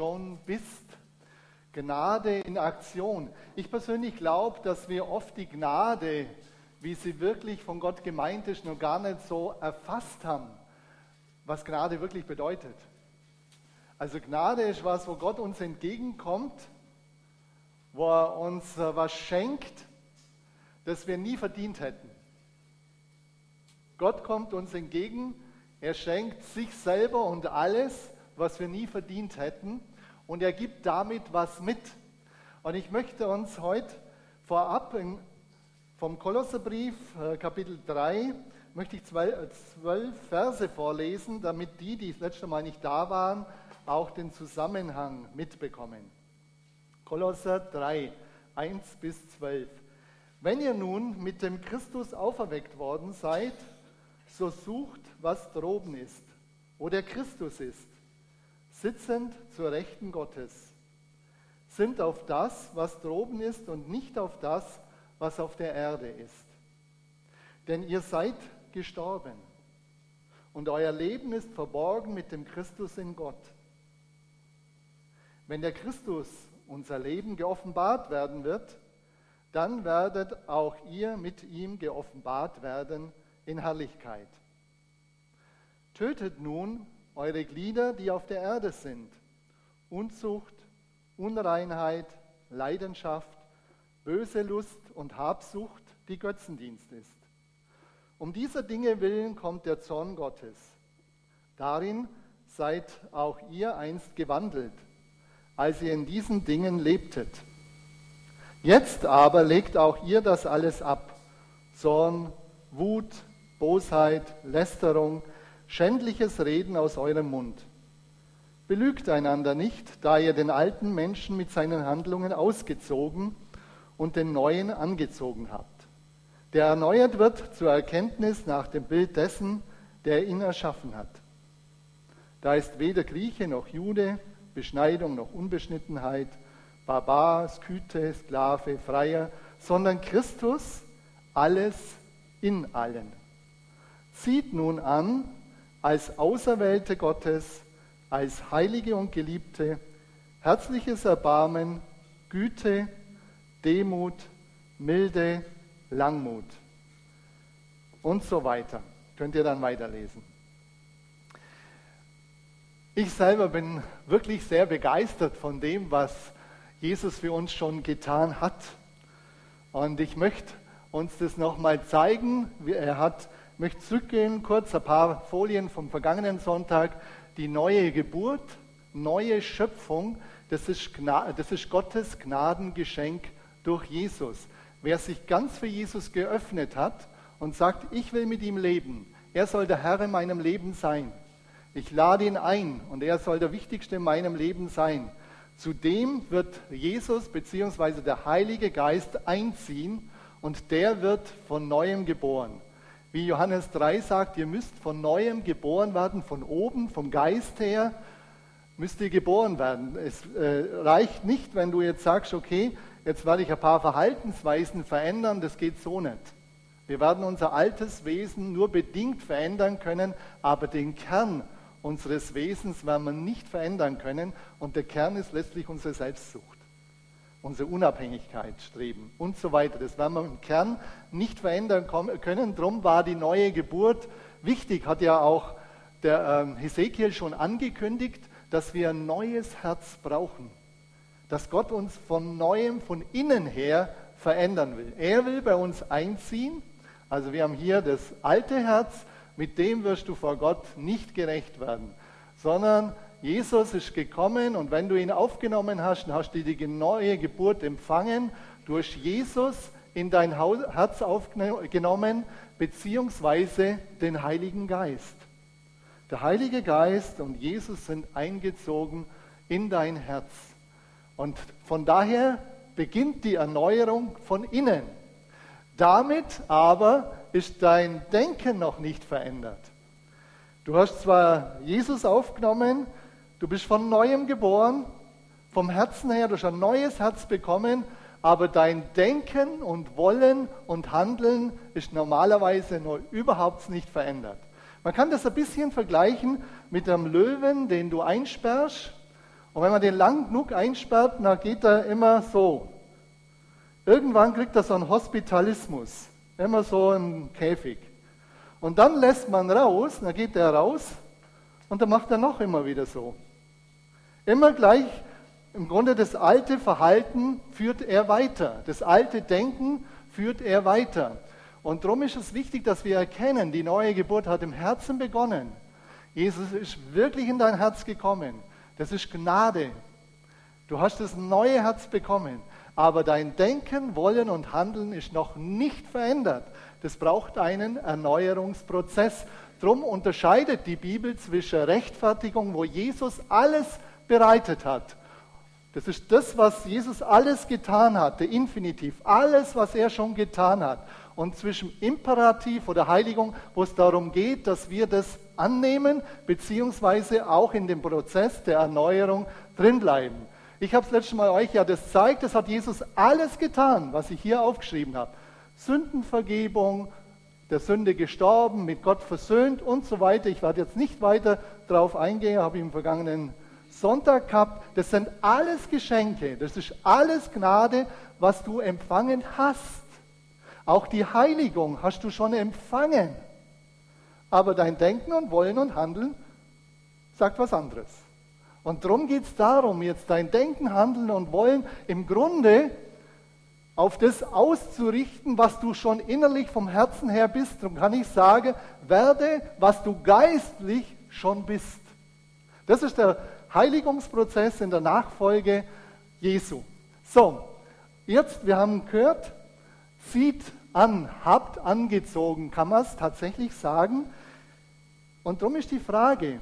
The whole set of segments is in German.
schon bist. Gnade in Aktion. Ich persönlich glaube, dass wir oft die Gnade, wie sie wirklich von Gott gemeint ist, noch gar nicht so erfasst haben, was Gnade wirklich bedeutet. Also Gnade ist was, wo Gott uns entgegenkommt, wo er uns äh, was schenkt, das wir nie verdient hätten. Gott kommt uns entgegen, er schenkt sich selber und alles, was wir nie verdient hätten, und er gibt damit was mit. Und ich möchte uns heute vorab vom Kolosserbrief, äh, Kapitel 3, möchte ich zwölf Verse vorlesen, damit die, die das letzte Mal nicht da waren, auch den Zusammenhang mitbekommen. Kolosser 3, 1 bis 12. Wenn ihr nun mit dem Christus auferweckt worden seid, so sucht, was droben ist, wo der Christus ist, sitzend zur Rechten Gottes. Sind auf das, was droben ist und nicht auf das, was auf der Erde ist. Denn ihr seid gestorben und euer Leben ist verborgen mit dem Christus in Gott. Wenn der Christus unser Leben geoffenbart werden wird, dann werdet auch ihr mit ihm geoffenbart werden in Herrlichkeit. Tötet nun eure Glieder, die auf der Erde sind. Unzucht, Unreinheit, Leidenschaft, böse Lust und Habsucht, die Götzendienst ist. Um dieser Dinge willen kommt der Zorn Gottes. Darin seid auch ihr einst gewandelt, als ihr in diesen Dingen lebtet. Jetzt aber legt auch ihr das alles ab. Zorn, Wut, Bosheit, Lästerung, schändliches Reden aus eurem Mund. Belügt einander nicht, da ihr den alten Menschen mit seinen Handlungen ausgezogen und den neuen angezogen habt, der erneuert wird zur Erkenntnis nach dem Bild dessen, der ihn erschaffen hat. Da ist weder Grieche noch Jude, Beschneidung noch Unbeschnittenheit, Barbar, Skythe, Sklave, Freier, sondern Christus alles in allen. Zieht nun an, als Auserwählte Gottes, als Heilige und Geliebte, herzliches Erbarmen, Güte, Demut, Milde, Langmut und so weiter. Könnt ihr dann weiterlesen. Ich selber bin wirklich sehr begeistert von dem, was Jesus für uns schon getan hat. Und ich möchte uns das nochmal zeigen. Er hat möchte zurückgehen, kurz ein paar Folien vom vergangenen Sonntag. Die neue Geburt, neue Schöpfung, das ist, das ist Gottes Gnadengeschenk durch Jesus. Wer sich ganz für Jesus geöffnet hat und sagt, ich will mit ihm leben, er soll der Herr in meinem Leben sein. Ich lade ihn ein und er soll der Wichtigste in meinem Leben sein. Zudem wird Jesus bzw. der Heilige Geist einziehen und der wird von neuem geboren. Wie Johannes 3 sagt, ihr müsst von neuem geboren werden, von oben, vom Geist her, müsst ihr geboren werden. Es äh, reicht nicht, wenn du jetzt sagst, okay, jetzt werde ich ein paar Verhaltensweisen verändern, das geht so nicht. Wir werden unser altes Wesen nur bedingt verändern können, aber den Kern unseres Wesens werden wir nicht verändern können und der Kern ist letztlich unsere Selbstsucht unsere Unabhängigkeit streben und so weiter. Das werden wir im Kern nicht verändern können. Darum war die neue Geburt wichtig, hat ja auch der ähm, Hesekiel schon angekündigt, dass wir ein neues Herz brauchen. Dass Gott uns von neuem, von innen her verändern will. Er will bei uns einziehen. Also wir haben hier das alte Herz, mit dem wirst du vor Gott nicht gerecht werden, sondern Jesus ist gekommen und wenn du ihn aufgenommen hast, dann hast du die neue Geburt empfangen, durch Jesus in dein Herz aufgenommen, beziehungsweise den Heiligen Geist. Der Heilige Geist und Jesus sind eingezogen in dein Herz. Und von daher beginnt die Erneuerung von innen. Damit aber ist dein Denken noch nicht verändert. Du hast zwar Jesus aufgenommen, Du bist von neuem geboren, vom Herzen her, du hast ein neues Herz bekommen, aber dein Denken und Wollen und Handeln ist normalerweise noch überhaupt nicht verändert. Man kann das ein bisschen vergleichen mit einem Löwen, den du einsperrst Und wenn man den lang genug einsperrt, dann geht er immer so. Irgendwann kriegt er so einen Hospitalismus, immer so im Käfig. Und dann lässt man raus, dann geht er raus und dann macht er noch immer wieder so. Immer gleich, im Grunde das alte Verhalten führt er weiter. Das alte Denken führt er weiter. Und darum ist es wichtig, dass wir erkennen, die neue Geburt hat im Herzen begonnen. Jesus ist wirklich in dein Herz gekommen. Das ist Gnade. Du hast das neue Herz bekommen. Aber dein Denken, Wollen und Handeln ist noch nicht verändert. Das braucht einen Erneuerungsprozess. Darum unterscheidet die Bibel zwischen Rechtfertigung, wo Jesus alles bereitet hat. Das ist das, was Jesus alles getan hat, der Infinitiv, alles, was er schon getan hat. Und zwischen Imperativ oder Heiligung, wo es darum geht, dass wir das annehmen, beziehungsweise auch in dem Prozess der Erneuerung drinbleiben. Ich habe es letztes Mal euch ja das zeigt, das hat Jesus alles getan, was ich hier aufgeschrieben habe. Sündenvergebung, der Sünde gestorben, mit Gott versöhnt und so weiter. Ich werde jetzt nicht weiter darauf eingehen, habe ich im vergangenen Sonntag gehabt. Das sind alles Geschenke, das ist alles Gnade, was du empfangen hast. Auch die Heiligung hast du schon empfangen. Aber dein Denken und Wollen und Handeln sagt was anderes. Und darum geht es darum, jetzt dein Denken, Handeln und Wollen im Grunde auf das auszurichten, was du schon innerlich vom Herzen her bist. Darum kann ich sagen, werde, was du geistlich schon bist. Das ist der Heiligungsprozess in der Nachfolge Jesu. So, jetzt, wir haben gehört, zieht an, habt angezogen, kann man es tatsächlich sagen. Und darum ist die Frage,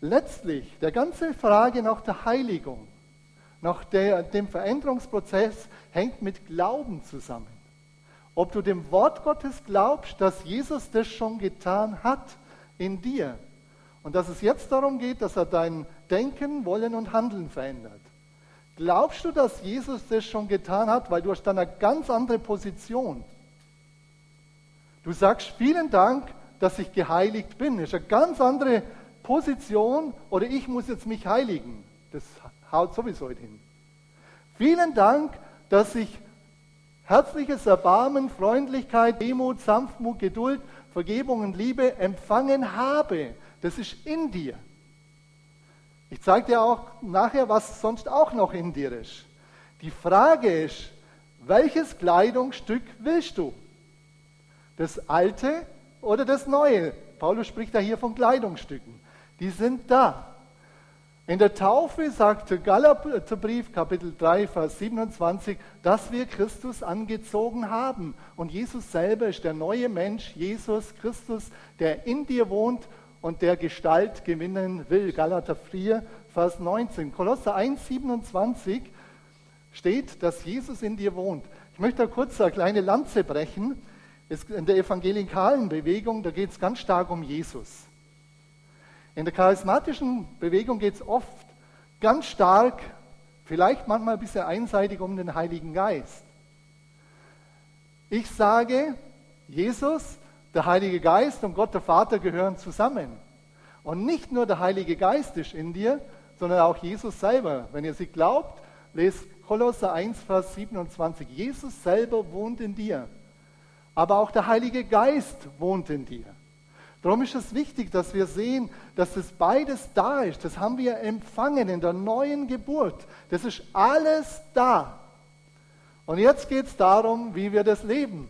letztlich der ganze Frage nach der Heiligung, nach der, dem Veränderungsprozess hängt mit Glauben zusammen. Ob du dem Wort Gottes glaubst, dass Jesus das schon getan hat in dir und dass es jetzt darum geht, dass er dein Denken, Wollen und Handeln verändert. Glaubst du, dass Jesus das schon getan hat, weil du hast dann eine ganz andere Position. Du sagst, vielen Dank, dass ich geheiligt bin. Das ist eine ganz andere Position oder ich muss jetzt mich heiligen. Das haut sowieso hin. Vielen Dank, dass ich herzliches Erbarmen, Freundlichkeit, Demut, Sanftmut, Geduld, Vergebung und Liebe empfangen habe. Das ist in dir. Ich zeige dir auch nachher, was sonst auch noch in dir ist. Die Frage ist, welches Kleidungsstück willst du? Das alte oder das neue? Paulus spricht da hier von Kleidungsstücken. Die sind da. In der Taufe sagt der Galaterbrief, Kapitel 3, Vers 27, dass wir Christus angezogen haben. Und Jesus selber ist der neue Mensch, Jesus Christus, der in dir wohnt und der Gestalt gewinnen will. Galater 4, Vers 19. Kolosser 1, 27 steht, dass Jesus in dir wohnt. Ich möchte da kurz eine kleine Lanze brechen. In der evangelikalen Bewegung, da geht es ganz stark um Jesus. In der charismatischen Bewegung geht es oft ganz stark, vielleicht manchmal ein bisschen einseitig um den Heiligen Geist. Ich sage, Jesus, der Heilige Geist und Gott der Vater gehören zusammen. Und nicht nur der Heilige Geist ist in dir, sondern auch Jesus selber. Wenn ihr sie glaubt, lest Kolosser 1, Vers 27. Jesus selber wohnt in dir. Aber auch der Heilige Geist wohnt in dir. Darum ist es wichtig, dass wir sehen, dass das beides da ist. Das haben wir empfangen in der neuen Geburt. Das ist alles da. Und jetzt geht es darum, wie wir das leben.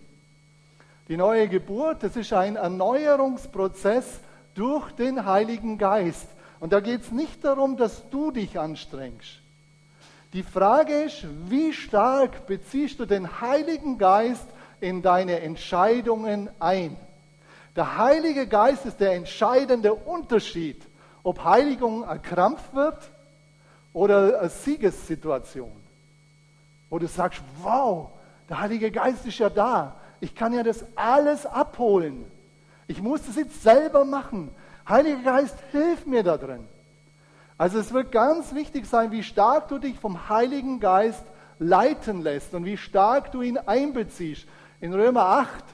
Die neue Geburt, das ist ein Erneuerungsprozess durch den Heiligen Geist. Und da geht es nicht darum, dass du dich anstrengst. Die Frage ist, wie stark beziehst du den Heiligen Geist in deine Entscheidungen ein? Der Heilige Geist ist der entscheidende Unterschied, ob Heiligung ein Krampf wird oder eine Siegessituation. Wo du sagst, wow, der Heilige Geist ist ja da. Ich kann ja das alles abholen. Ich muss das jetzt selber machen. Heiliger Geist, hilf mir da drin. Also es wird ganz wichtig sein, wie stark du dich vom Heiligen Geist leiten lässt und wie stark du ihn einbeziehst. In Römer 8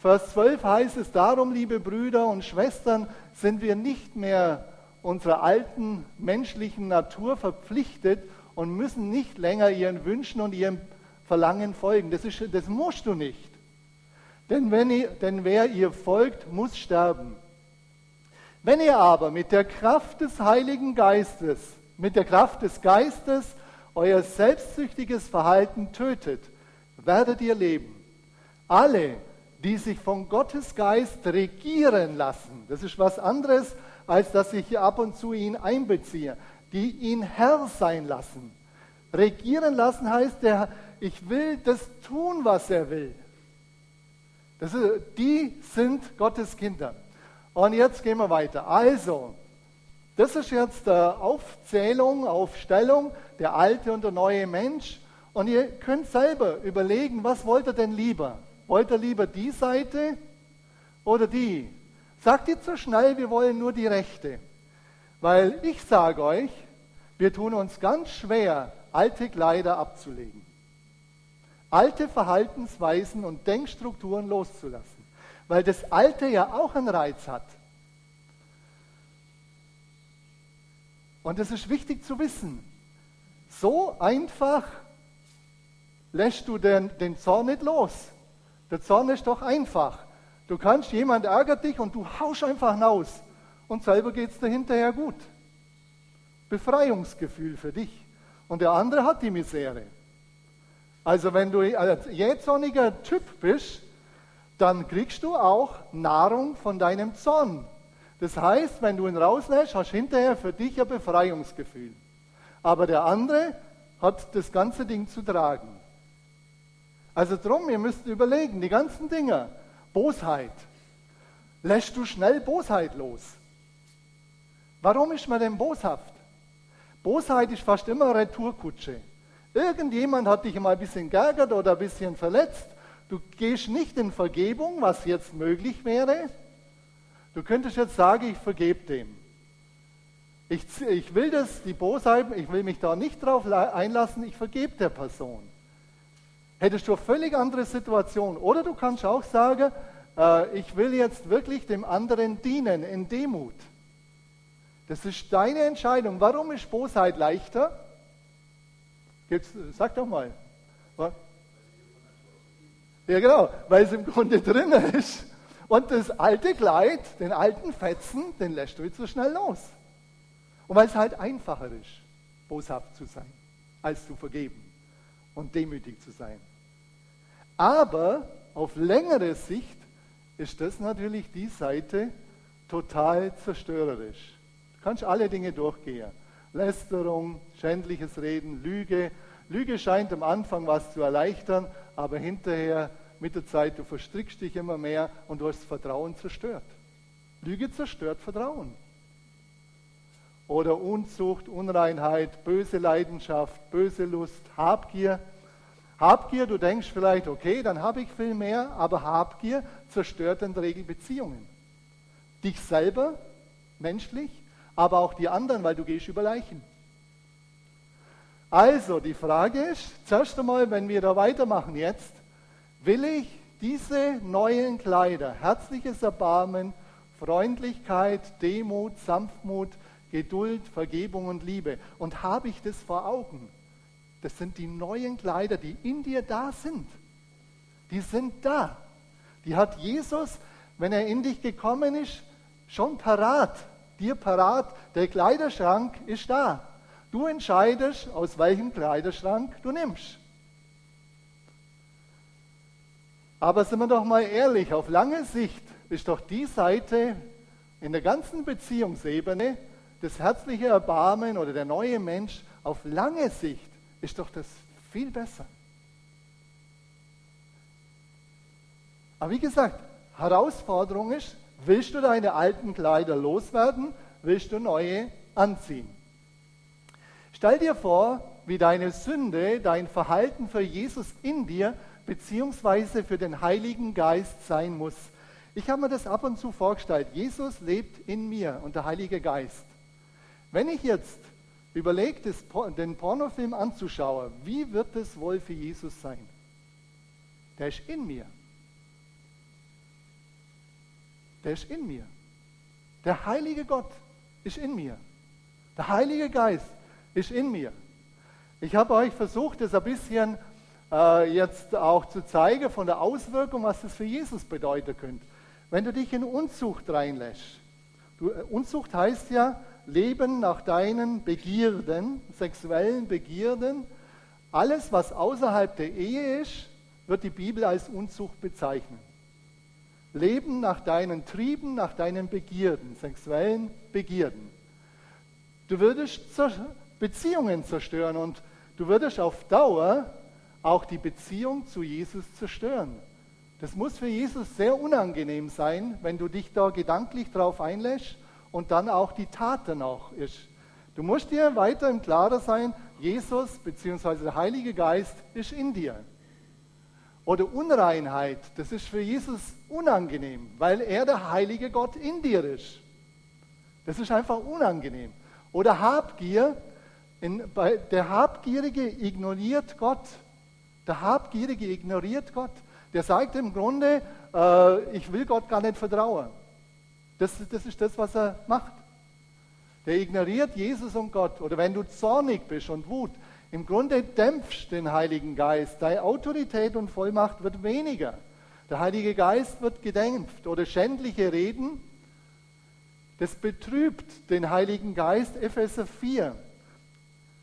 Vers 12 heißt es, darum, liebe Brüder und Schwestern, sind wir nicht mehr unserer alten menschlichen Natur verpflichtet und müssen nicht länger ihren Wünschen und ihrem Verlangen folgen. Das, ist, das musst du nicht. Denn, wenn ihr, denn wer ihr folgt, muss sterben. Wenn ihr aber mit der Kraft des Heiligen Geistes, mit der Kraft des Geistes euer selbstsüchtiges Verhalten tötet, werdet ihr leben. Alle, die sich von Gottes Geist regieren lassen, das ist was anderes, als dass ich hier ab und zu ihn einbeziehe, die ihn Herr sein lassen. Regieren lassen heißt, der, ich will das tun, was er will. Das ist, die sind Gottes Kinder. Und jetzt gehen wir weiter. Also, das ist jetzt Aufzählung, Aufstellung, der alte und der neue Mensch. Und ihr könnt selber überlegen, was wollt ihr denn lieber? Wollt ihr lieber die Seite oder die? Sagt ihr zu schnell, wir wollen nur die rechte. Weil ich sage euch, wir tun uns ganz schwer, alte Kleider abzulegen. Alte Verhaltensweisen und Denkstrukturen loszulassen. Weil das Alte ja auch einen Reiz hat. Und es ist wichtig zu wissen. So einfach lässt du den, den Zorn nicht los. Der Zorn ist doch einfach. Du kannst, jemand ärgert dich und du haust einfach hinaus. Und selber geht es dir hinterher gut. Befreiungsgefühl für dich. Und der andere hat die Misere. Also wenn du ein jähzorniger Typ bist, dann kriegst du auch Nahrung von deinem Zorn. Das heißt, wenn du ihn rauslässt, hast du hinterher für dich ein Befreiungsgefühl. Aber der andere hat das ganze Ding zu tragen. Also drum, ihr müsst überlegen, die ganzen Dinge, Bosheit, lässt du schnell Bosheit los. Warum ist man denn boshaft? Bosheit ist fast immer Retourkutsche. Irgendjemand hat dich mal ein bisschen geärgert oder ein bisschen verletzt. Du gehst nicht in Vergebung, was jetzt möglich wäre. Du könntest jetzt sagen, ich vergebe dem. Ich, ich will das, die Bosheit, ich will mich da nicht drauf einlassen, ich vergebe der Person hättest du eine völlig andere Situation. Oder du kannst auch sagen, äh, ich will jetzt wirklich dem anderen dienen in Demut. Das ist deine Entscheidung. Warum ist Bosheit leichter? Jetzt, sag doch mal. Ja, genau, weil es im Grunde drin ist. Und das alte Kleid, den alten Fetzen, den lässt du jetzt so schnell los. Und weil es halt einfacher ist, boshaft zu sein, als zu vergeben und demütig zu sein. Aber auf längere Sicht ist das natürlich die Seite total zerstörerisch. Du kannst alle Dinge durchgehen. Lästerung, schändliches Reden, Lüge. Lüge scheint am Anfang was zu erleichtern, aber hinterher mit der Zeit, du verstrickst dich immer mehr und du hast Vertrauen zerstört. Lüge zerstört Vertrauen. Oder Unzucht, Unreinheit, böse Leidenschaft, böse Lust, Habgier. Habgier, du denkst vielleicht, okay, dann habe ich viel mehr, aber Habgier zerstört in der Regel Beziehungen. Dich selber, menschlich, aber auch die anderen, weil du gehst über Leichen. Also, die Frage ist, zuerst einmal, wenn wir da weitermachen jetzt, will ich diese neuen Kleider, herzliches Erbarmen, Freundlichkeit, Demut, Sanftmut, Geduld, Vergebung und Liebe. Und habe ich das vor Augen? Das sind die neuen Kleider, die in dir da sind. Die sind da. Die hat Jesus, wenn er in dich gekommen ist, schon parat. Dir parat. Der Kleiderschrank ist da. Du entscheidest, aus welchem Kleiderschrank du nimmst. Aber sind wir doch mal ehrlich, auf lange Sicht ist doch die Seite in der ganzen Beziehungsebene, das herzliche Erbarmen oder der neue Mensch, auf lange Sicht ist doch das viel besser. Aber wie gesagt, Herausforderung ist, willst du deine alten Kleider loswerden, willst du neue anziehen? Stell dir vor, wie deine Sünde, dein Verhalten für Jesus in dir beziehungsweise für den Heiligen Geist sein muss. Ich habe mir das ab und zu vorgestellt. Jesus lebt in mir und der Heilige Geist. Wenn ich jetzt überlegt, den Pornofilm anzuschauen, wie wird es wohl für Jesus sein? Der ist in mir. Der ist in mir. Der heilige Gott ist in mir. Der Heilige Geist ist in mir. Ich habe euch versucht, das ein bisschen äh, jetzt auch zu zeigen von der Auswirkung, was das für Jesus bedeuten könnte. Wenn du dich in Unzucht reinlässt. Du, äh, Unzucht heißt ja Leben nach deinen Begierden, sexuellen Begierden. Alles, was außerhalb der Ehe ist, wird die Bibel als Unzucht bezeichnen. Leben nach deinen Trieben, nach deinen Begierden, sexuellen Begierden. Du würdest Beziehungen zerstören und du würdest auf Dauer auch die Beziehung zu Jesus zerstören. Das muss für Jesus sehr unangenehm sein, wenn du dich da gedanklich drauf einlässt und dann auch die Tat danach ist. Du musst dir weiter im Klaren sein, Jesus bzw. der Heilige Geist ist in dir. Oder Unreinheit, das ist für Jesus unangenehm, weil er der heilige Gott in dir ist. Das ist einfach unangenehm. Oder Habgier, in, bei, der Habgierige ignoriert Gott. Der Habgierige ignoriert Gott. Der sagt im Grunde, äh, ich will Gott gar nicht vertrauen. Das, das ist das, was er macht. Der ignoriert Jesus und Gott. Oder wenn du zornig bist und Wut, im Grunde dämpfst den Heiligen Geist. Deine Autorität und Vollmacht wird weniger. Der Heilige Geist wird gedämpft. Oder schändliche Reden, das betrübt den Heiligen Geist. Epheser 4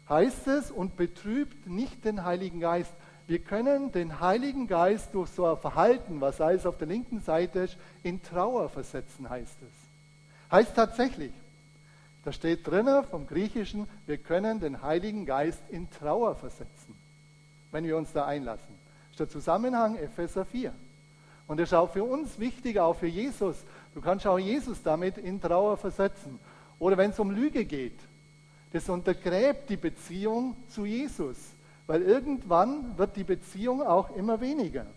heißt es und betrübt nicht den Heiligen Geist. Wir können den Heiligen Geist durch so ein Verhalten, was alles auf der linken Seite ist, in Trauer versetzen, heißt es. Heißt tatsächlich, da steht drinnen vom Griechischen, wir können den Heiligen Geist in Trauer versetzen, wenn wir uns da einlassen. Das ist der Zusammenhang Epheser 4. Und das ist auch für uns wichtig, auch für Jesus. Du kannst auch Jesus damit in Trauer versetzen. Oder wenn es um Lüge geht, das untergräbt die Beziehung zu Jesus. Weil irgendwann wird die Beziehung auch immer weniger.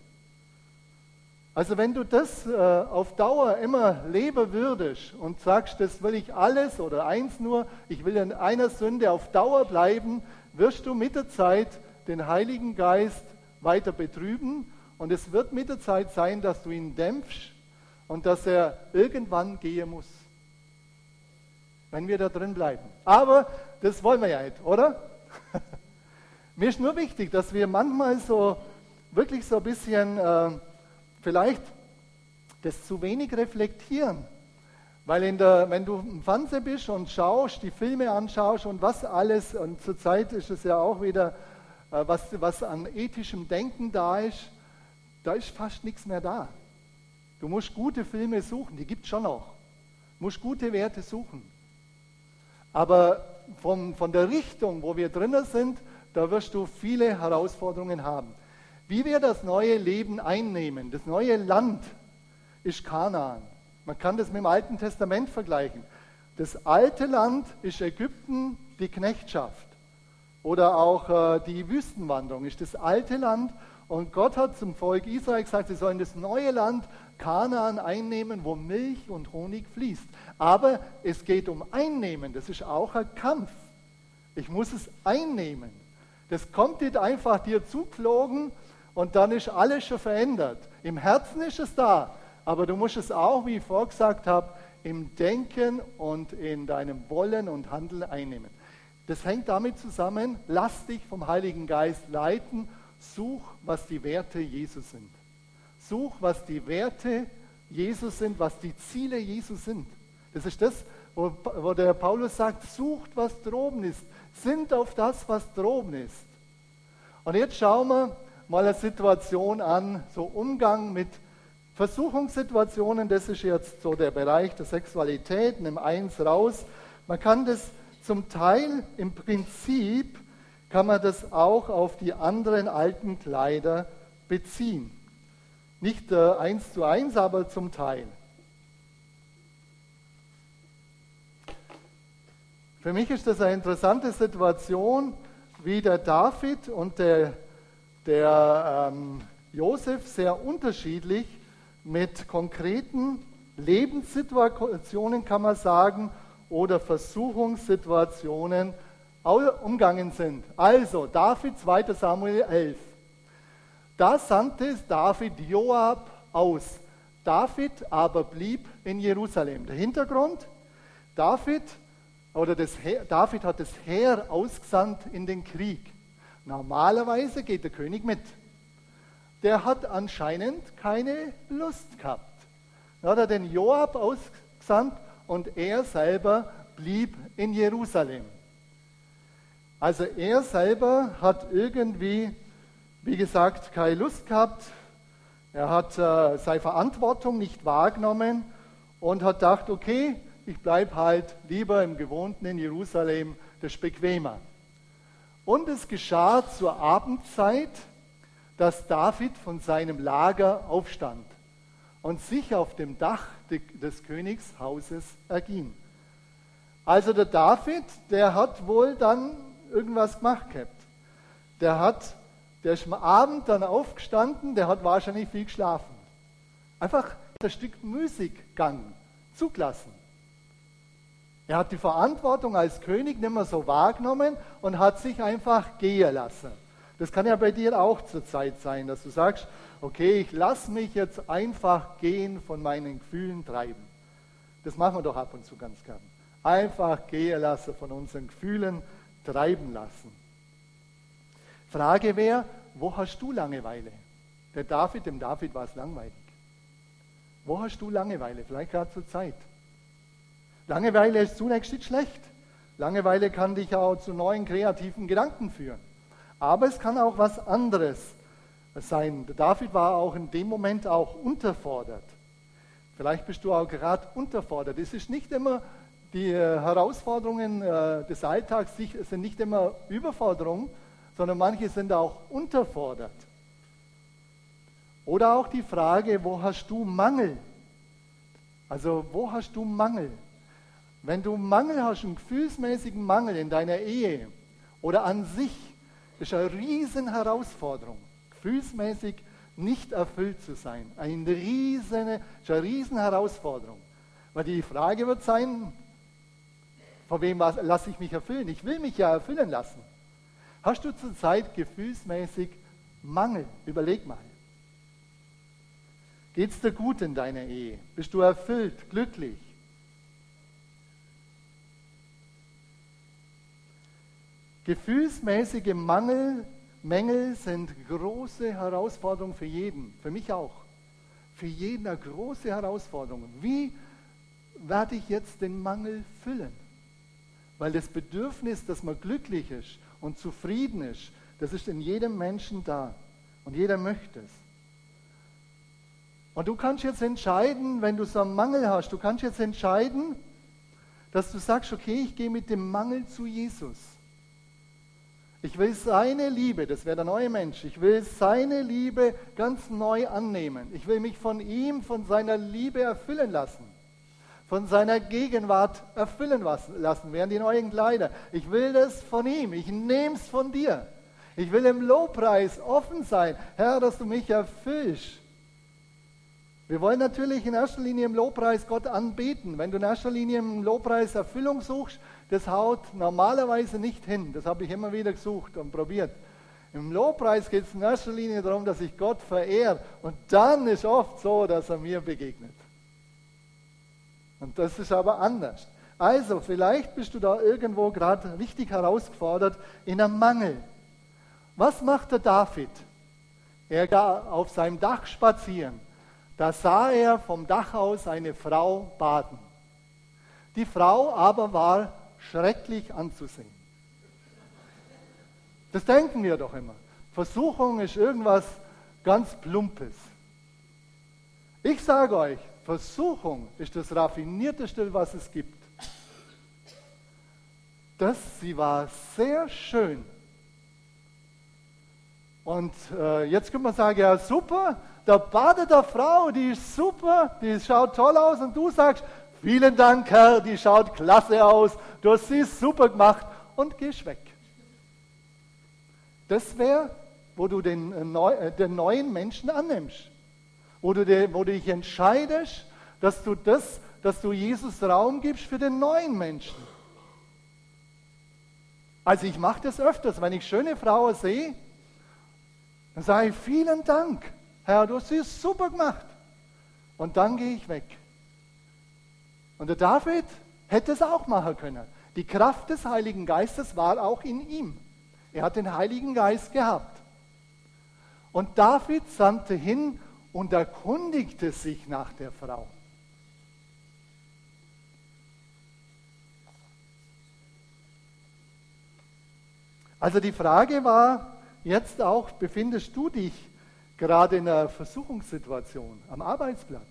Also wenn du das äh, auf Dauer immer leben würdest und sagst, das will ich alles oder eins nur, ich will in einer Sünde auf Dauer bleiben, wirst du mit der Zeit den Heiligen Geist weiter betrüben und es wird mit der Zeit sein, dass du ihn dämpfst und dass er irgendwann gehen muss. Wenn wir da drin bleiben. Aber das wollen wir ja nicht, oder? Mir ist nur wichtig, dass wir manchmal so wirklich so ein bisschen äh, vielleicht das zu wenig reflektieren. Weil in der, wenn du im Fernsehen bist und schaust, die Filme anschaust und was alles, und zurzeit ist es ja auch wieder, äh, was, was an ethischem Denken da ist, da ist fast nichts mehr da. Du musst gute Filme suchen, die gibt es schon noch. Du musst gute Werte suchen. Aber von, von der Richtung, wo wir drinnen sind, da wirst du viele Herausforderungen haben. Wie wir das neue Leben einnehmen, das neue Land ist Kanaan. Man kann das mit dem Alten Testament vergleichen. Das alte Land ist Ägypten, die Knechtschaft. Oder auch äh, die Wüstenwanderung ist das alte Land. Und Gott hat zum Volk Israel gesagt, sie sollen das neue Land Kanaan einnehmen, wo Milch und Honig fließt. Aber es geht um Einnehmen, das ist auch ein Kampf. Ich muss es einnehmen. Das kommt nicht einfach dir zuflogen und dann ist alles schon verändert. Im Herzen ist es da, aber du musst es auch, wie ich vorgesagt habe, im Denken und in deinem Wollen und Handeln einnehmen. Das hängt damit zusammen, lass dich vom Heiligen Geist leiten, such, was die Werte Jesus sind. Such, was die Werte Jesus sind, was die Ziele Jesus sind. Das ist das, wo, wo der Paulus sagt, sucht, was droben ist sind auf das, was droben ist. Und jetzt schauen wir mal eine Situation an, so Umgang mit Versuchungssituationen, das ist jetzt so der Bereich der Sexualität, nimm eins raus. Man kann das zum Teil im Prinzip, kann man das auch auf die anderen alten Kleider beziehen. Nicht äh, eins zu eins, aber zum Teil. Für mich ist das eine interessante Situation, wie der David und der, der ähm, Josef sehr unterschiedlich mit konkreten Lebenssituationen, kann man sagen, oder Versuchungssituationen umgangen sind. Also, David, 2. Samuel 11. Da sandte David Joab aus. David aber blieb in Jerusalem. Der Hintergrund, David oder das Heer, David hat das Heer ausgesandt in den Krieg. Normalerweise geht der König mit. Der hat anscheinend keine Lust gehabt. Da hat er den Joab ausgesandt und er selber blieb in Jerusalem. Also er selber hat irgendwie, wie gesagt, keine Lust gehabt. Er hat äh, seine Verantwortung nicht wahrgenommen und hat gedacht, okay, ich bleibe halt lieber im Gewohnten in Jerusalem, das ist bequemer. Und es geschah zur Abendzeit, dass David von seinem Lager aufstand und sich auf dem Dach des Königshauses erging. Also der David, der hat wohl dann irgendwas gemacht gehabt. Der hat, der ist am Abend dann aufgestanden, der hat wahrscheinlich viel geschlafen. Einfach ein Stück Musik zugelassen. Er hat die Verantwortung als König nicht mehr so wahrgenommen und hat sich einfach gehen lassen. Das kann ja bei dir auch zur Zeit sein, dass du sagst, okay, ich lasse mich jetzt einfach gehen von meinen Gefühlen treiben. Das machen wir doch ab und zu ganz gern. Einfach gehen lassen von unseren Gefühlen treiben lassen. Frage wäre, wo hast du Langeweile? Der David, dem David war es langweilig. Wo hast du Langeweile? Vielleicht gerade zur Zeit. Langeweile ist zunächst nicht schlecht. Langeweile kann dich auch zu neuen kreativen Gedanken führen. Aber es kann auch was anderes sein. David war auch in dem Moment auch unterfordert. Vielleicht bist du auch gerade unterfordert. Es ist nicht immer die äh, Herausforderungen äh, des Alltags sind nicht immer Überforderung, sondern manche sind auch unterfordert. Oder auch die Frage, wo hast du Mangel? Also wo hast du Mangel? Wenn du Mangel hast, einen gefühlsmäßigen Mangel in deiner Ehe oder an sich, ist eine riesen Herausforderung, gefühlsmäßig nicht erfüllt zu sein. Eine riesen, ist eine riesen Herausforderung. Weil die Frage wird sein, von wem lasse ich mich erfüllen? Ich will mich ja erfüllen lassen. Hast du zurzeit gefühlsmäßig Mangel? Überleg mal. Geht es dir gut in deiner Ehe? Bist du erfüllt, glücklich? Gefühlsmäßige Mangel, Mängel sind große Herausforderungen für jeden, für mich auch. Für jeden eine große Herausforderung. Wie werde ich jetzt den Mangel füllen? Weil das Bedürfnis, dass man glücklich ist und zufrieden ist, das ist in jedem Menschen da. Und jeder möchte es. Und du kannst jetzt entscheiden, wenn du so einen Mangel hast, du kannst jetzt entscheiden, dass du sagst, okay, ich gehe mit dem Mangel zu Jesus. Ich will seine Liebe, das wäre der neue Mensch, ich will seine Liebe ganz neu annehmen. Ich will mich von ihm, von seiner Liebe erfüllen lassen von seiner Gegenwart erfüllen lassen, wären die neuen Kleider. Ich will das von ihm, ich nehme es von dir. Ich will im Lobpreis offen sein, Herr, dass du mich erfüllst. Wir wollen natürlich in erster Linie im Lobpreis Gott anbeten. Wenn du in erster Linie im Lobpreis Erfüllung suchst, das haut normalerweise nicht hin. Das habe ich immer wieder gesucht und probiert. Im Lobpreis geht es in erster Linie darum, dass ich Gott verehre. Und dann ist oft so, dass er mir begegnet. Und das ist aber anders. Also, vielleicht bist du da irgendwo gerade richtig herausgefordert in einem Mangel. Was macht der David? Er ging auf seinem Dach spazieren. Da sah er vom Dach aus eine Frau baden. Die Frau aber war schrecklich anzusehen. Das denken wir doch immer. Versuchung ist irgendwas ganz Plumpes. Ich sage euch, Versuchung ist das raffinierteste, was es gibt. Das, sie war sehr schön. Und äh, jetzt könnte man sagen, ja super, da badet der Frau, die ist super, die schaut toll aus und du sagst, vielen Dank Herr, die schaut klasse aus, du hast sie super gemacht und gehst weg. Das wäre, wo du den, äh, äh den neuen Menschen annimmst wo du, dir, wo du dich entscheidest, dass du das, dass du Jesus Raum gibst für den neuen Menschen. Also ich mache das öfters, wenn ich schöne Frauen sehe, dann sage ich vielen Dank, Herr, du hast es super gemacht. Und dann gehe ich weg. Und der David hätte es auch machen können. Die Kraft des Heiligen Geistes war auch in ihm. Er hat den Heiligen Geist gehabt. Und David sandte hin und erkundigte sich nach der Frau. Also die Frage war jetzt auch, befindest du dich gerade in einer Versuchungssituation am Arbeitsplatz,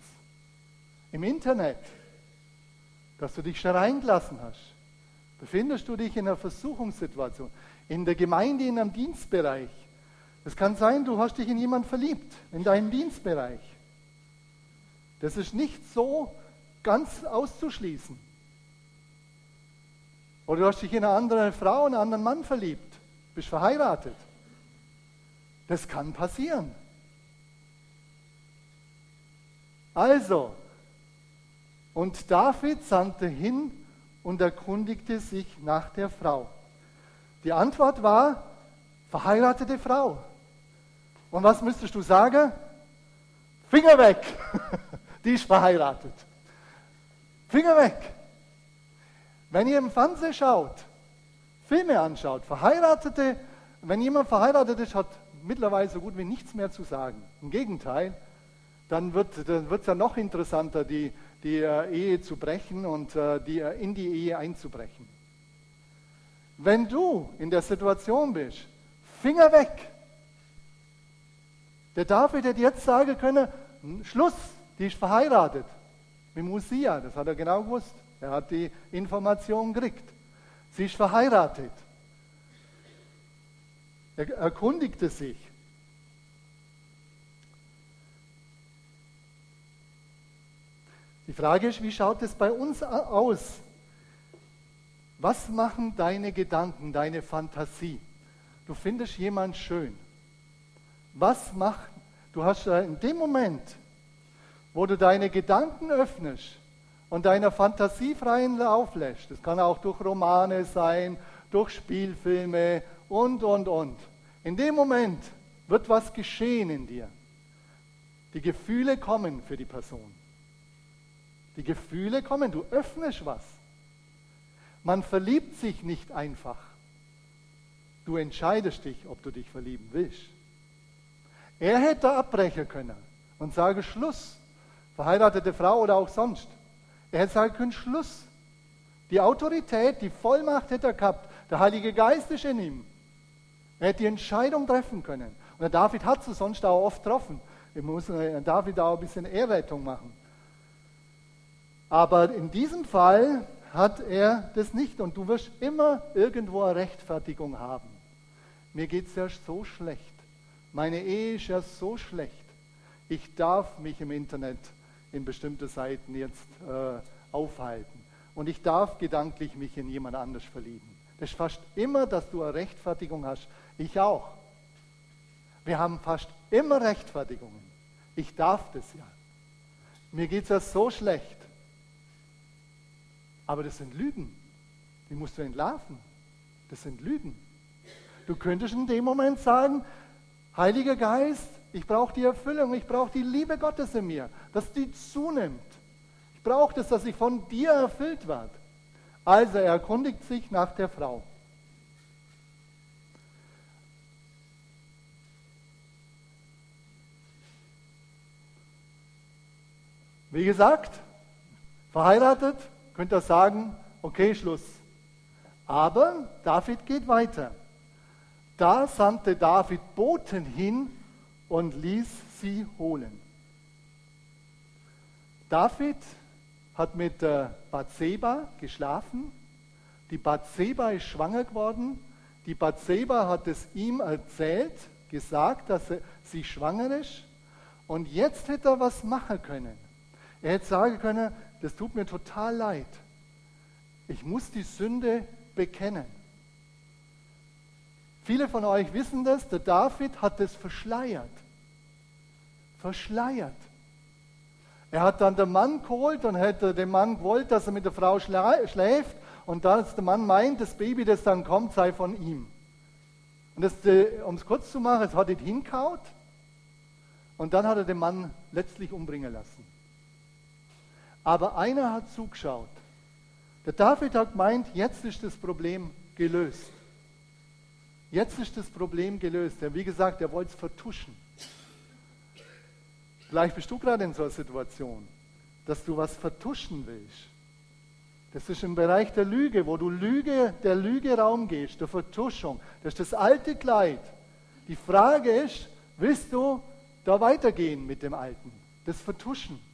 im Internet, dass du dich schon reingelassen hast? Befindest du dich in einer Versuchungssituation, in der Gemeinde, in einem Dienstbereich? Es kann sein, du hast dich in jemanden verliebt, in deinem Dienstbereich. Das ist nicht so ganz auszuschließen. Oder du hast dich in eine andere Frau, einen anderen Mann verliebt, bist verheiratet. Das kann passieren. Also, und David sandte hin und erkundigte sich nach der Frau. Die Antwort war, verheiratete Frau. Und was müsstest du sagen? Finger weg. Die ist verheiratet. Finger weg. Wenn ihr im Fernsehen schaut, Filme anschaut, Verheiratete, wenn jemand verheiratet ist, hat mittlerweile so gut wie nichts mehr zu sagen. Im Gegenteil, dann wird es ja noch interessanter, die, die Ehe zu brechen und äh, die, äh, in die Ehe einzubrechen. Wenn du in der Situation bist, Finger weg. Der David hätte jetzt sagen können, Schluss, die ist verheiratet mit Musia, das hat er genau gewusst. Er hat die Information gekriegt. Sie ist verheiratet. Er erkundigte sich. Die Frage ist, wie schaut es bei uns aus? Was machen deine Gedanken, deine Fantasie? Du findest jemand schön. Was macht, du hast in dem Moment, wo du deine Gedanken öffnest und deiner Fantasie freien Lauf lässt, das kann auch durch Romane sein, durch Spielfilme und, und, und. In dem Moment wird was geschehen in dir. Die Gefühle kommen für die Person. Die Gefühle kommen, du öffnest was. Man verliebt sich nicht einfach. Du entscheidest dich, ob du dich verlieben willst. Er hätte abbrechen können und sagen Schluss. Verheiratete Frau oder auch sonst. Er hätte sagen können Schluss. Die Autorität, die Vollmacht hätte er gehabt. Der Heilige Geist ist in ihm. Er hätte die Entscheidung treffen können. Und der David hat sie sonst auch oft getroffen. Wir müssen äh, David auch ein bisschen Ehrrettung machen. Aber in diesem Fall hat er das nicht und du wirst immer irgendwo eine Rechtfertigung haben. Mir geht es ja so schlecht. Meine Ehe ist ja so schlecht. Ich darf mich im Internet in bestimmte Seiten jetzt äh, aufhalten. Und ich darf gedanklich mich in jemand anders verlieben. Das ist fast immer, dass du eine Rechtfertigung hast. Ich auch. Wir haben fast immer Rechtfertigungen. Ich darf das ja. Mir geht es ja so schlecht. Aber das sind Lügen. Die musst du entlarven. Das sind Lügen. Du könntest in dem Moment sagen, Heiliger Geist, ich brauche die Erfüllung, ich brauche die Liebe Gottes in mir, dass die zunimmt. Ich brauche das, dass ich von dir erfüllt werde. Also er erkundigt sich nach der Frau. Wie gesagt, verheiratet, könnt ihr sagen, okay, Schluss. Aber David geht weiter. Da sandte David Boten hin und ließ sie holen. David hat mit der Bathseba geschlafen. Die Bathseba ist schwanger geworden. Die Bathseba hat es ihm erzählt, gesagt, dass sie schwanger ist. Und jetzt hätte er was machen können. Er hätte sagen können, das tut mir total leid. Ich muss die Sünde bekennen. Viele von euch wissen das, der David hat das verschleiert. Verschleiert. Er hat dann den Mann geholt und hätte dem Mann gewollt, dass er mit der Frau schläft und dass der Mann meint, das Baby, das dann kommt, sei von ihm. Und äh, um es kurz zu machen, es hat ihn hinkaut und dann hat er den Mann letztlich umbringen lassen. Aber einer hat zugeschaut. Der David hat gemeint, jetzt ist das Problem gelöst. Jetzt ist das Problem gelöst. Wie gesagt, er wollte es vertuschen. Vielleicht bist du gerade in so einer Situation, dass du was vertuschen willst. Das ist im Bereich der Lüge, wo du Lüge, der Lüge Raum gehst, der Vertuschung. Das ist das alte Kleid. Die Frage ist, willst du da weitergehen mit dem Alten? Das Vertuschen.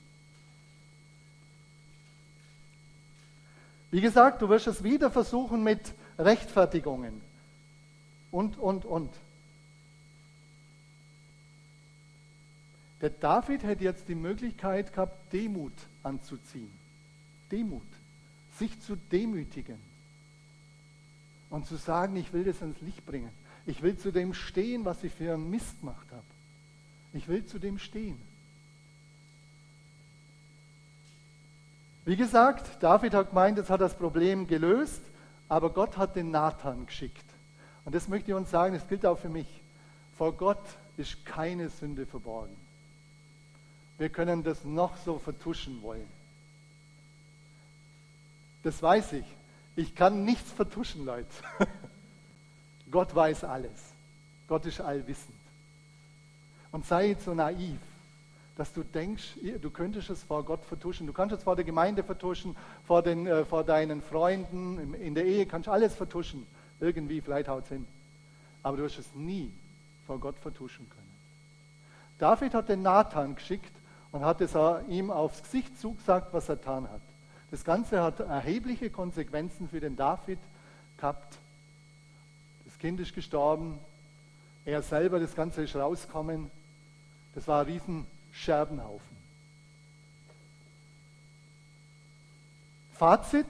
Wie gesagt, du wirst es wieder versuchen mit Rechtfertigungen. Und, und, und. Der David hätte jetzt die Möglichkeit gehabt, Demut anzuziehen. Demut. Sich zu demütigen. Und zu sagen, ich will das ins Licht bringen. Ich will zu dem stehen, was ich für einen Mist gemacht habe. Ich will zu dem stehen. Wie gesagt, David hat gemeint, jetzt hat das Problem gelöst, aber Gott hat den Nathan geschickt. Und das möchte ich uns sagen, das gilt auch für mich. Vor Gott ist keine Sünde verborgen. Wir können das noch so vertuschen wollen. Das weiß ich. Ich kann nichts vertuschen, Leute. Gott weiß alles. Gott ist allwissend. Und sei jetzt so naiv, dass du denkst, du könntest es vor Gott vertuschen. Du kannst es vor der Gemeinde vertuschen, vor, den, äh, vor deinen Freunden, in der Ehe kannst du alles vertuschen. Irgendwie, vielleicht haut es hin. Aber du wirst es nie vor Gott vertuschen können. David hat den Nathan geschickt, und hat es ihm aufs Gesicht zugesagt, was er getan hat. Das Ganze hat erhebliche Konsequenzen für den David gehabt. Das Kind ist gestorben, er selber, das Ganze ist rausgekommen. Das war ein riesen Scherbenhaufen. Fazit,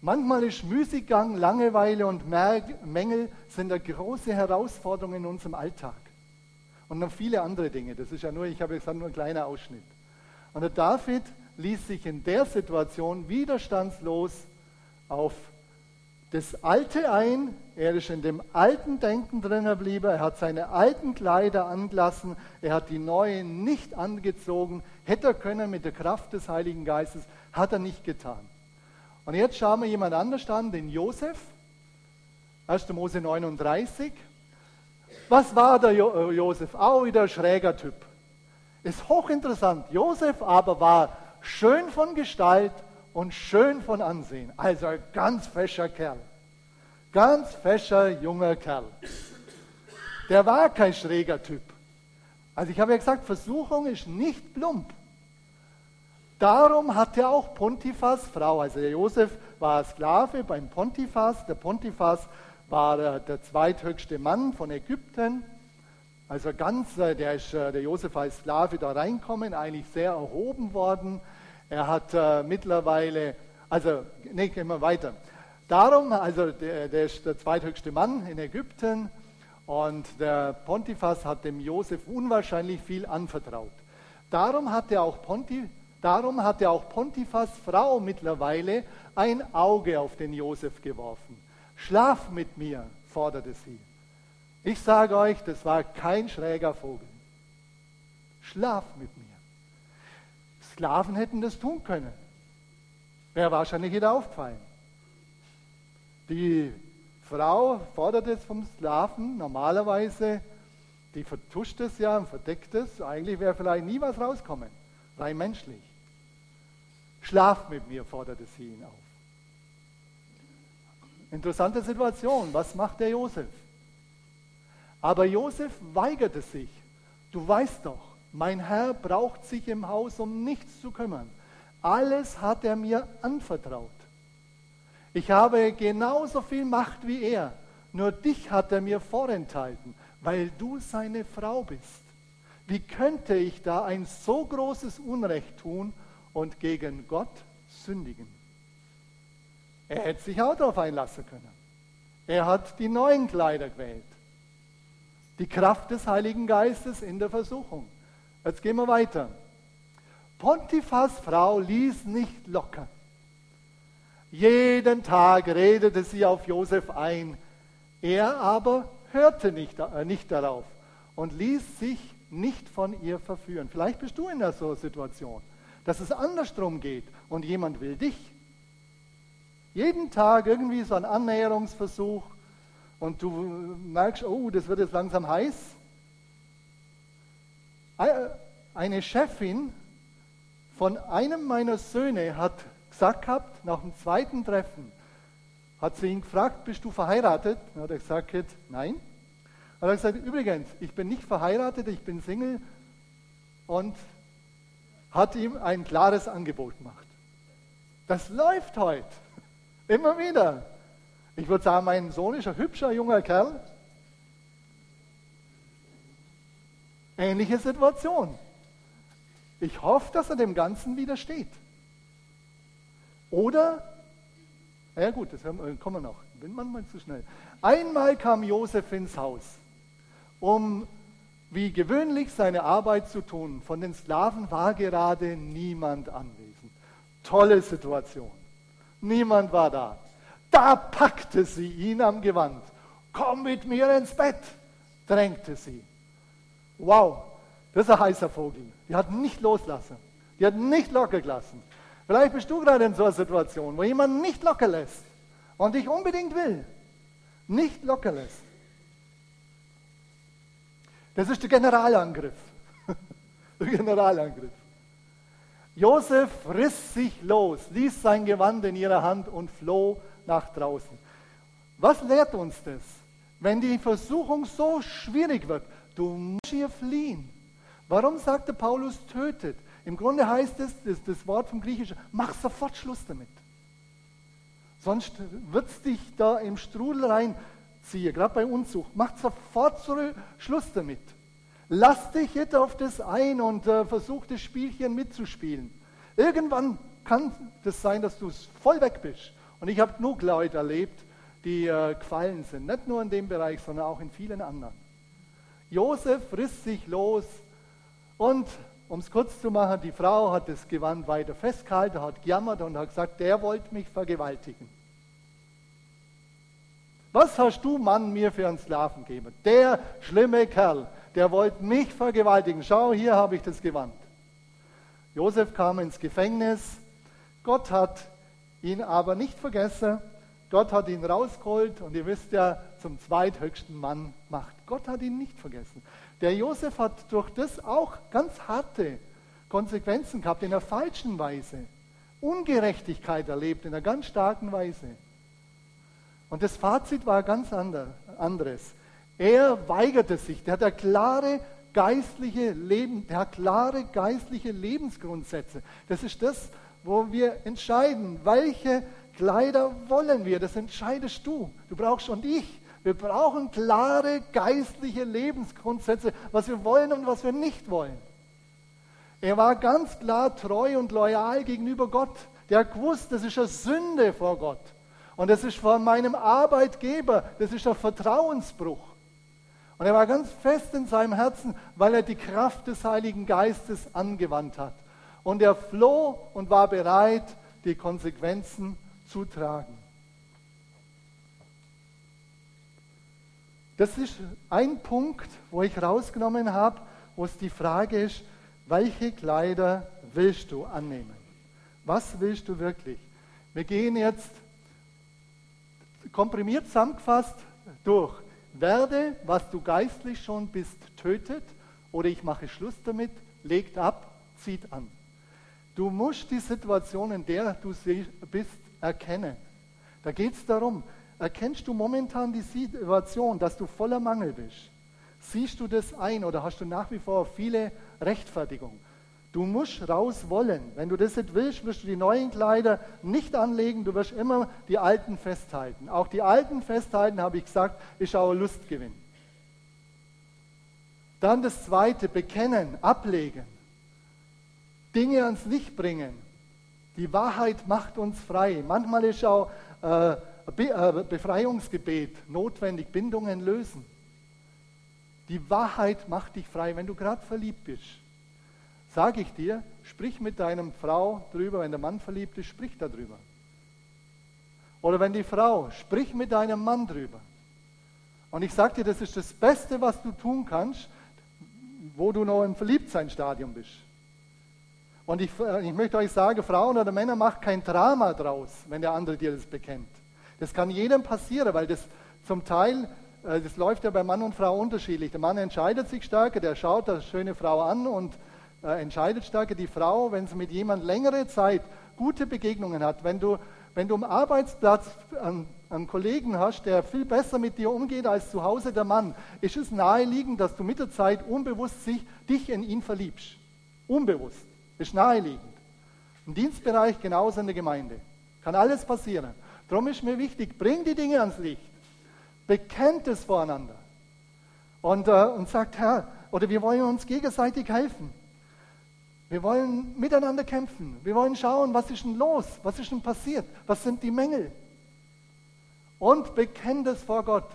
manchmal ist Müßiggang, Langeweile und Mängel sind eine große Herausforderung in unserem Alltag und noch viele andere Dinge. Das ist ja nur, ich habe gesagt, nur ein kleiner Ausschnitt. Und der David ließ sich in der Situation widerstandslos auf das Alte ein. Er ist in dem alten Denken drin geblieben. Er hat seine alten Kleider angelassen. Er hat die neuen nicht angezogen. Hätte er können mit der Kraft des Heiligen Geistes, hat er nicht getan. Und jetzt schauen wir jemand anders an, den Josef. 1. Mose 39. Was war der jo äh, Josef? Auch wieder ein schräger Typ. Ist hochinteressant. Josef aber war schön von Gestalt und schön von Ansehen. Also ein ganz fescher Kerl. Ganz fescher junger Kerl. Der war kein schräger Typ. Also ich habe ja gesagt, Versuchung ist nicht plump. Darum hatte auch Pontiphas Frau, also der Josef war Sklave beim Pontiphas. Der Pontiphas war der, der zweithöchste Mann von Ägypten. Also ganz, äh, der, ist, äh, der Josef als Sklave da reinkommen, eigentlich sehr erhoben worden. Er hat äh, mittlerweile, also, nee, gehen wir weiter. Darum, also der, der ist der zweithöchste Mann in Ägypten und der Pontiphas hat dem Josef unwahrscheinlich viel anvertraut. Darum hatte auch, Ponti, darum hatte auch Pontiphas Frau mittlerweile ein Auge auf den Josef geworfen. Schlaf mit mir, forderte sie. Ich sage euch, das war kein schräger Vogel. Schlaf mit mir. Sklaven hätten das tun können. Wäre wahrscheinlich wieder aufgefallen. Die Frau fordert es vom Sklaven normalerweise, die vertuscht es ja und verdeckt es. Eigentlich wäre vielleicht nie was rauskommen, rein menschlich. Schlaf mit mir, forderte sie ihn auf. Interessante Situation. Was macht der Josef? Aber Josef weigerte sich. Du weißt doch, mein Herr braucht sich im Haus um nichts zu kümmern. Alles hat er mir anvertraut. Ich habe genauso viel Macht wie er. Nur dich hat er mir vorenthalten, weil du seine Frau bist. Wie könnte ich da ein so großes Unrecht tun und gegen Gott sündigen? Er hätte sich auch darauf einlassen können. Er hat die neuen Kleider gewählt. Die Kraft des Heiligen Geistes in der Versuchung. Jetzt gehen wir weiter. Pontiphas Frau ließ nicht locker. Jeden Tag redete sie auf Josef ein. Er aber hörte nicht, äh, nicht darauf und ließ sich nicht von ihr verführen. Vielleicht bist du in der so Situation, dass es andersrum geht und jemand will dich Jeden Tag irgendwie so ein Annäherungsversuch und du merkst, oh, das wird jetzt langsam heiß. Eine Chefin von einem meiner Söhne hat gesagt gehabt, nach dem zweiten Treffen, hat sie ihn gefragt, bist du verheiratet? Dann hat er gesagt, nein. Hat er gesagt, übrigens, ich bin nicht verheiratet, ich bin Single und hat ihm ein klares Angebot gemacht. Das läuft heute. Immer wieder. Ich würde sagen, mein Sohn ist ein hübscher junger Kerl. Ähnliche Situation. Ich hoffe, dass er dem Ganzen widersteht. Oder, ja gut, das kommen wir noch, bin manchmal zu schnell. Einmal kam Josef ins Haus, um wie gewöhnlich seine Arbeit zu tun. Von den Sklaven war gerade niemand anwesend. Tolle Situation. Niemand war da. Da packte sie ihn am Gewand. Komm mit mir ins Bett, drängte sie. Wow, das ist ein heißer Vogel. Die hat nicht loslassen. Die hat nicht locker gelassen. Vielleicht bist du gerade in so einer Situation, wo jemand nicht locker lässt und dich unbedingt will. Nicht locker lässt. Das ist der Generalangriff. der Generalangriff. Josef riss sich los, ließ sein Gewand in ihrer Hand und floh nach draußen. Was lehrt uns das? Wenn die Versuchung so schwierig wird, du musst hier fliehen. Warum sagte Paulus tötet? Im Grunde heißt es, das, das Wort vom Griechischen, mach sofort Schluss damit. Sonst wird es dich da im Strudel reinziehen, gerade bei Unzucht. Mach sofort Schluss damit. Lass dich jetzt auf das ein und äh, versuch das Spielchen mitzuspielen. Irgendwann kann das sein, dass du voll weg bist. Und ich habe genug Leute erlebt, die äh, gefallen sind. Nicht nur in dem Bereich, sondern auch in vielen anderen. Josef riss sich los und, um es kurz zu machen, die Frau hat das Gewand weiter festgehalten, hat gejammert und hat gesagt, der wollte mich vergewaltigen. Was hast du, Mann, mir für einen Sklaven gegeben? Der schlimme Kerl, der wollte mich vergewaltigen. Schau, hier habe ich das Gewand. Josef kam ins Gefängnis. Gott hat ihn aber nicht vergessen. Gott hat ihn rausgeholt und ihr wisst ja, zum zweithöchsten Mann macht. Gott hat ihn nicht vergessen. Der Josef hat durch das auch ganz harte Konsequenzen gehabt, in einer falschen Weise. Ungerechtigkeit erlebt, in einer ganz starken Weise. Und das Fazit war ganz anderes. Er weigerte sich, der hat eine klare geistliche Leben, der hat klare geistliche Lebensgrundsätze. Das ist das, wo wir entscheiden, welche Kleider wollen wir. Das entscheidest du. Du brauchst und ich. Wir brauchen klare geistliche Lebensgrundsätze, was wir wollen und was wir nicht wollen. Er war ganz klar treu und loyal gegenüber Gott. Der hat gewusst, das ist eine Sünde vor Gott. Und das ist von meinem Arbeitgeber, das ist ein Vertrauensbruch. Und er war ganz fest in seinem Herzen, weil er die Kraft des Heiligen Geistes angewandt hat. Und er floh und war bereit, die Konsequenzen zu tragen. Das ist ein Punkt, wo ich rausgenommen habe, wo es die Frage ist, welche Kleider willst du annehmen? Was willst du wirklich? Wir gehen jetzt komprimiert zusammengefasst durch. Werde, was du geistlich schon bist, tötet oder ich mache Schluss damit, legt ab, zieht an. Du musst die Situation, in der du bist, erkennen. Da geht es darum, Erkennst du momentan die Situation, dass du voller Mangel bist? Siehst du das ein oder hast du nach wie vor viele Rechtfertigungen? Du musst raus wollen. Wenn du das nicht willst, wirst du die neuen Kleider nicht anlegen, du wirst immer die alten festhalten. Auch die alten festhalten, habe ich gesagt, ist auch Lustgewinn. Dann das zweite, bekennen, ablegen. Dinge ans Licht bringen. Die Wahrheit macht uns frei. Manchmal ist auch äh, Befreiungsgebet notwendig, Bindungen lösen. Die Wahrheit macht dich frei, wenn du gerade verliebt bist. Sage ich dir, sprich mit deinem Frau drüber, wenn der Mann verliebt ist, sprich darüber. Oder wenn die Frau, sprich mit deinem Mann drüber. Und ich sage dir, das ist das Beste, was du tun kannst, wo du noch im Verliebtseinstadium bist. Und ich, ich möchte euch sagen, Frauen oder Männer, macht kein Drama draus, wenn der andere dir das bekennt. Das kann jedem passieren, weil das zum Teil, äh, das läuft ja bei Mann und Frau unterschiedlich. Der Mann entscheidet sich stärker, der schaut eine schöne Frau an und äh, entscheidet stärker. Die Frau, wenn sie mit jemand längere Zeit gute Begegnungen hat, wenn du, wenn du am Arbeitsplatz einen, einen Kollegen hast, der viel besser mit dir umgeht als zu Hause der Mann, ist es naheliegend, dass du mit der Zeit unbewusst sich, dich in ihn verliebst. Unbewusst. Ist naheliegend. Im Dienstbereich genauso in der Gemeinde. Kann alles passieren. Darum ist mir wichtig, bring die Dinge ans Licht. Bekennt es voreinander. Und, äh, und sagt, Herr, oder wir wollen uns gegenseitig helfen. Wir wollen miteinander kämpfen. Wir wollen schauen, was ist denn los? Was ist denn passiert? Was sind die Mängel? Und bekennt es vor Gott.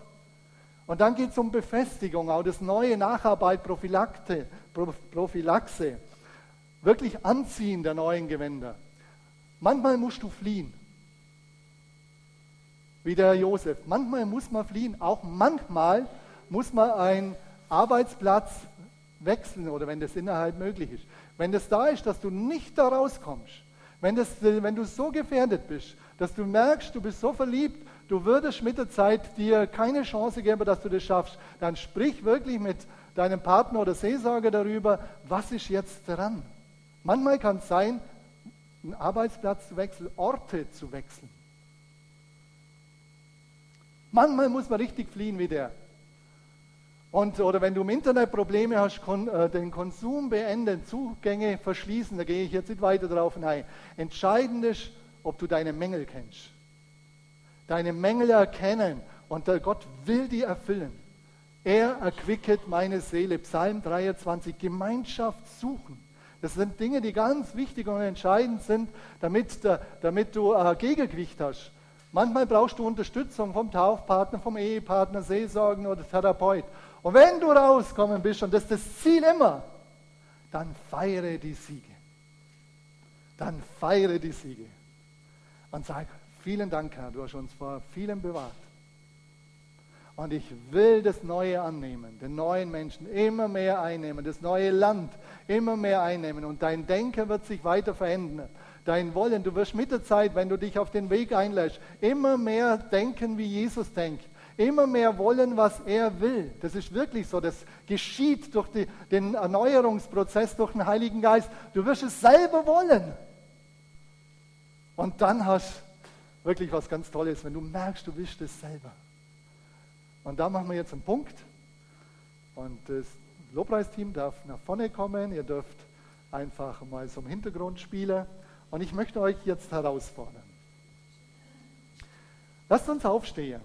Und dann geht es um Befestigung, auch das neue Nacharbeit, Prophylaxe, Prophylaxe. Wirklich Anziehen der neuen Gewänder. Manchmal musst du fliehen. Wie der Josef. Manchmal muss man fliehen. Auch manchmal muss man einen Arbeitsplatz wechseln oder wenn das innerhalb möglich ist. Wenn das da ist, dass du nicht da rauskommst, wenn, das, wenn du so gefährdet bist, dass du merkst, du bist so verliebt, du würdest mit der Zeit dir keine Chance geben, dass du das schaffst, dann sprich wirklich mit deinem Partner oder Seelsorger darüber, was ist jetzt dran. Manchmal kann es sein, einen Arbeitsplatz zu wechseln, Orte zu wechseln. Manchmal muss man richtig fliehen wie der. Und, oder wenn du im Internet Probleme hast, kon, äh, den Konsum beenden, Zugänge verschließen, da gehe ich jetzt nicht weiter drauf ein. Entscheidend ist, ob du deine Mängel kennst. Deine Mängel erkennen und der Gott will die erfüllen. Er erquicket meine Seele. Psalm 23, Gemeinschaft suchen. Das sind Dinge, die ganz wichtig und entscheidend sind, damit, damit du ein Gegengewicht hast. Manchmal brauchst du Unterstützung vom Taufpartner, vom Ehepartner, Seelsorgen oder Therapeut. Und wenn du rauskommen bist, und das ist das Ziel immer, dann feiere die Siege. Dann feiere die Siege. Und sag, vielen Dank, Herr, du hast uns vor vielem bewahrt. Und ich will das Neue annehmen, den neuen Menschen immer mehr einnehmen, das neue Land immer mehr einnehmen. Und dein Denken wird sich weiter verändern. Dein Wollen, du wirst mit der Zeit, wenn du dich auf den Weg einlässt, immer mehr denken, wie Jesus denkt immer mehr wollen, was er will. Das ist wirklich so. Das geschieht durch die, den Erneuerungsprozess, durch den Heiligen Geist. Du wirst es selber wollen. Und dann hast du wirklich was ganz Tolles, wenn du merkst, du willst es selber. Und da machen wir jetzt einen Punkt. Und das Lobpreisteam darf nach vorne kommen. Ihr dürft einfach mal im Hintergrund spielen. Und ich möchte euch jetzt herausfordern. Lasst uns aufstehen.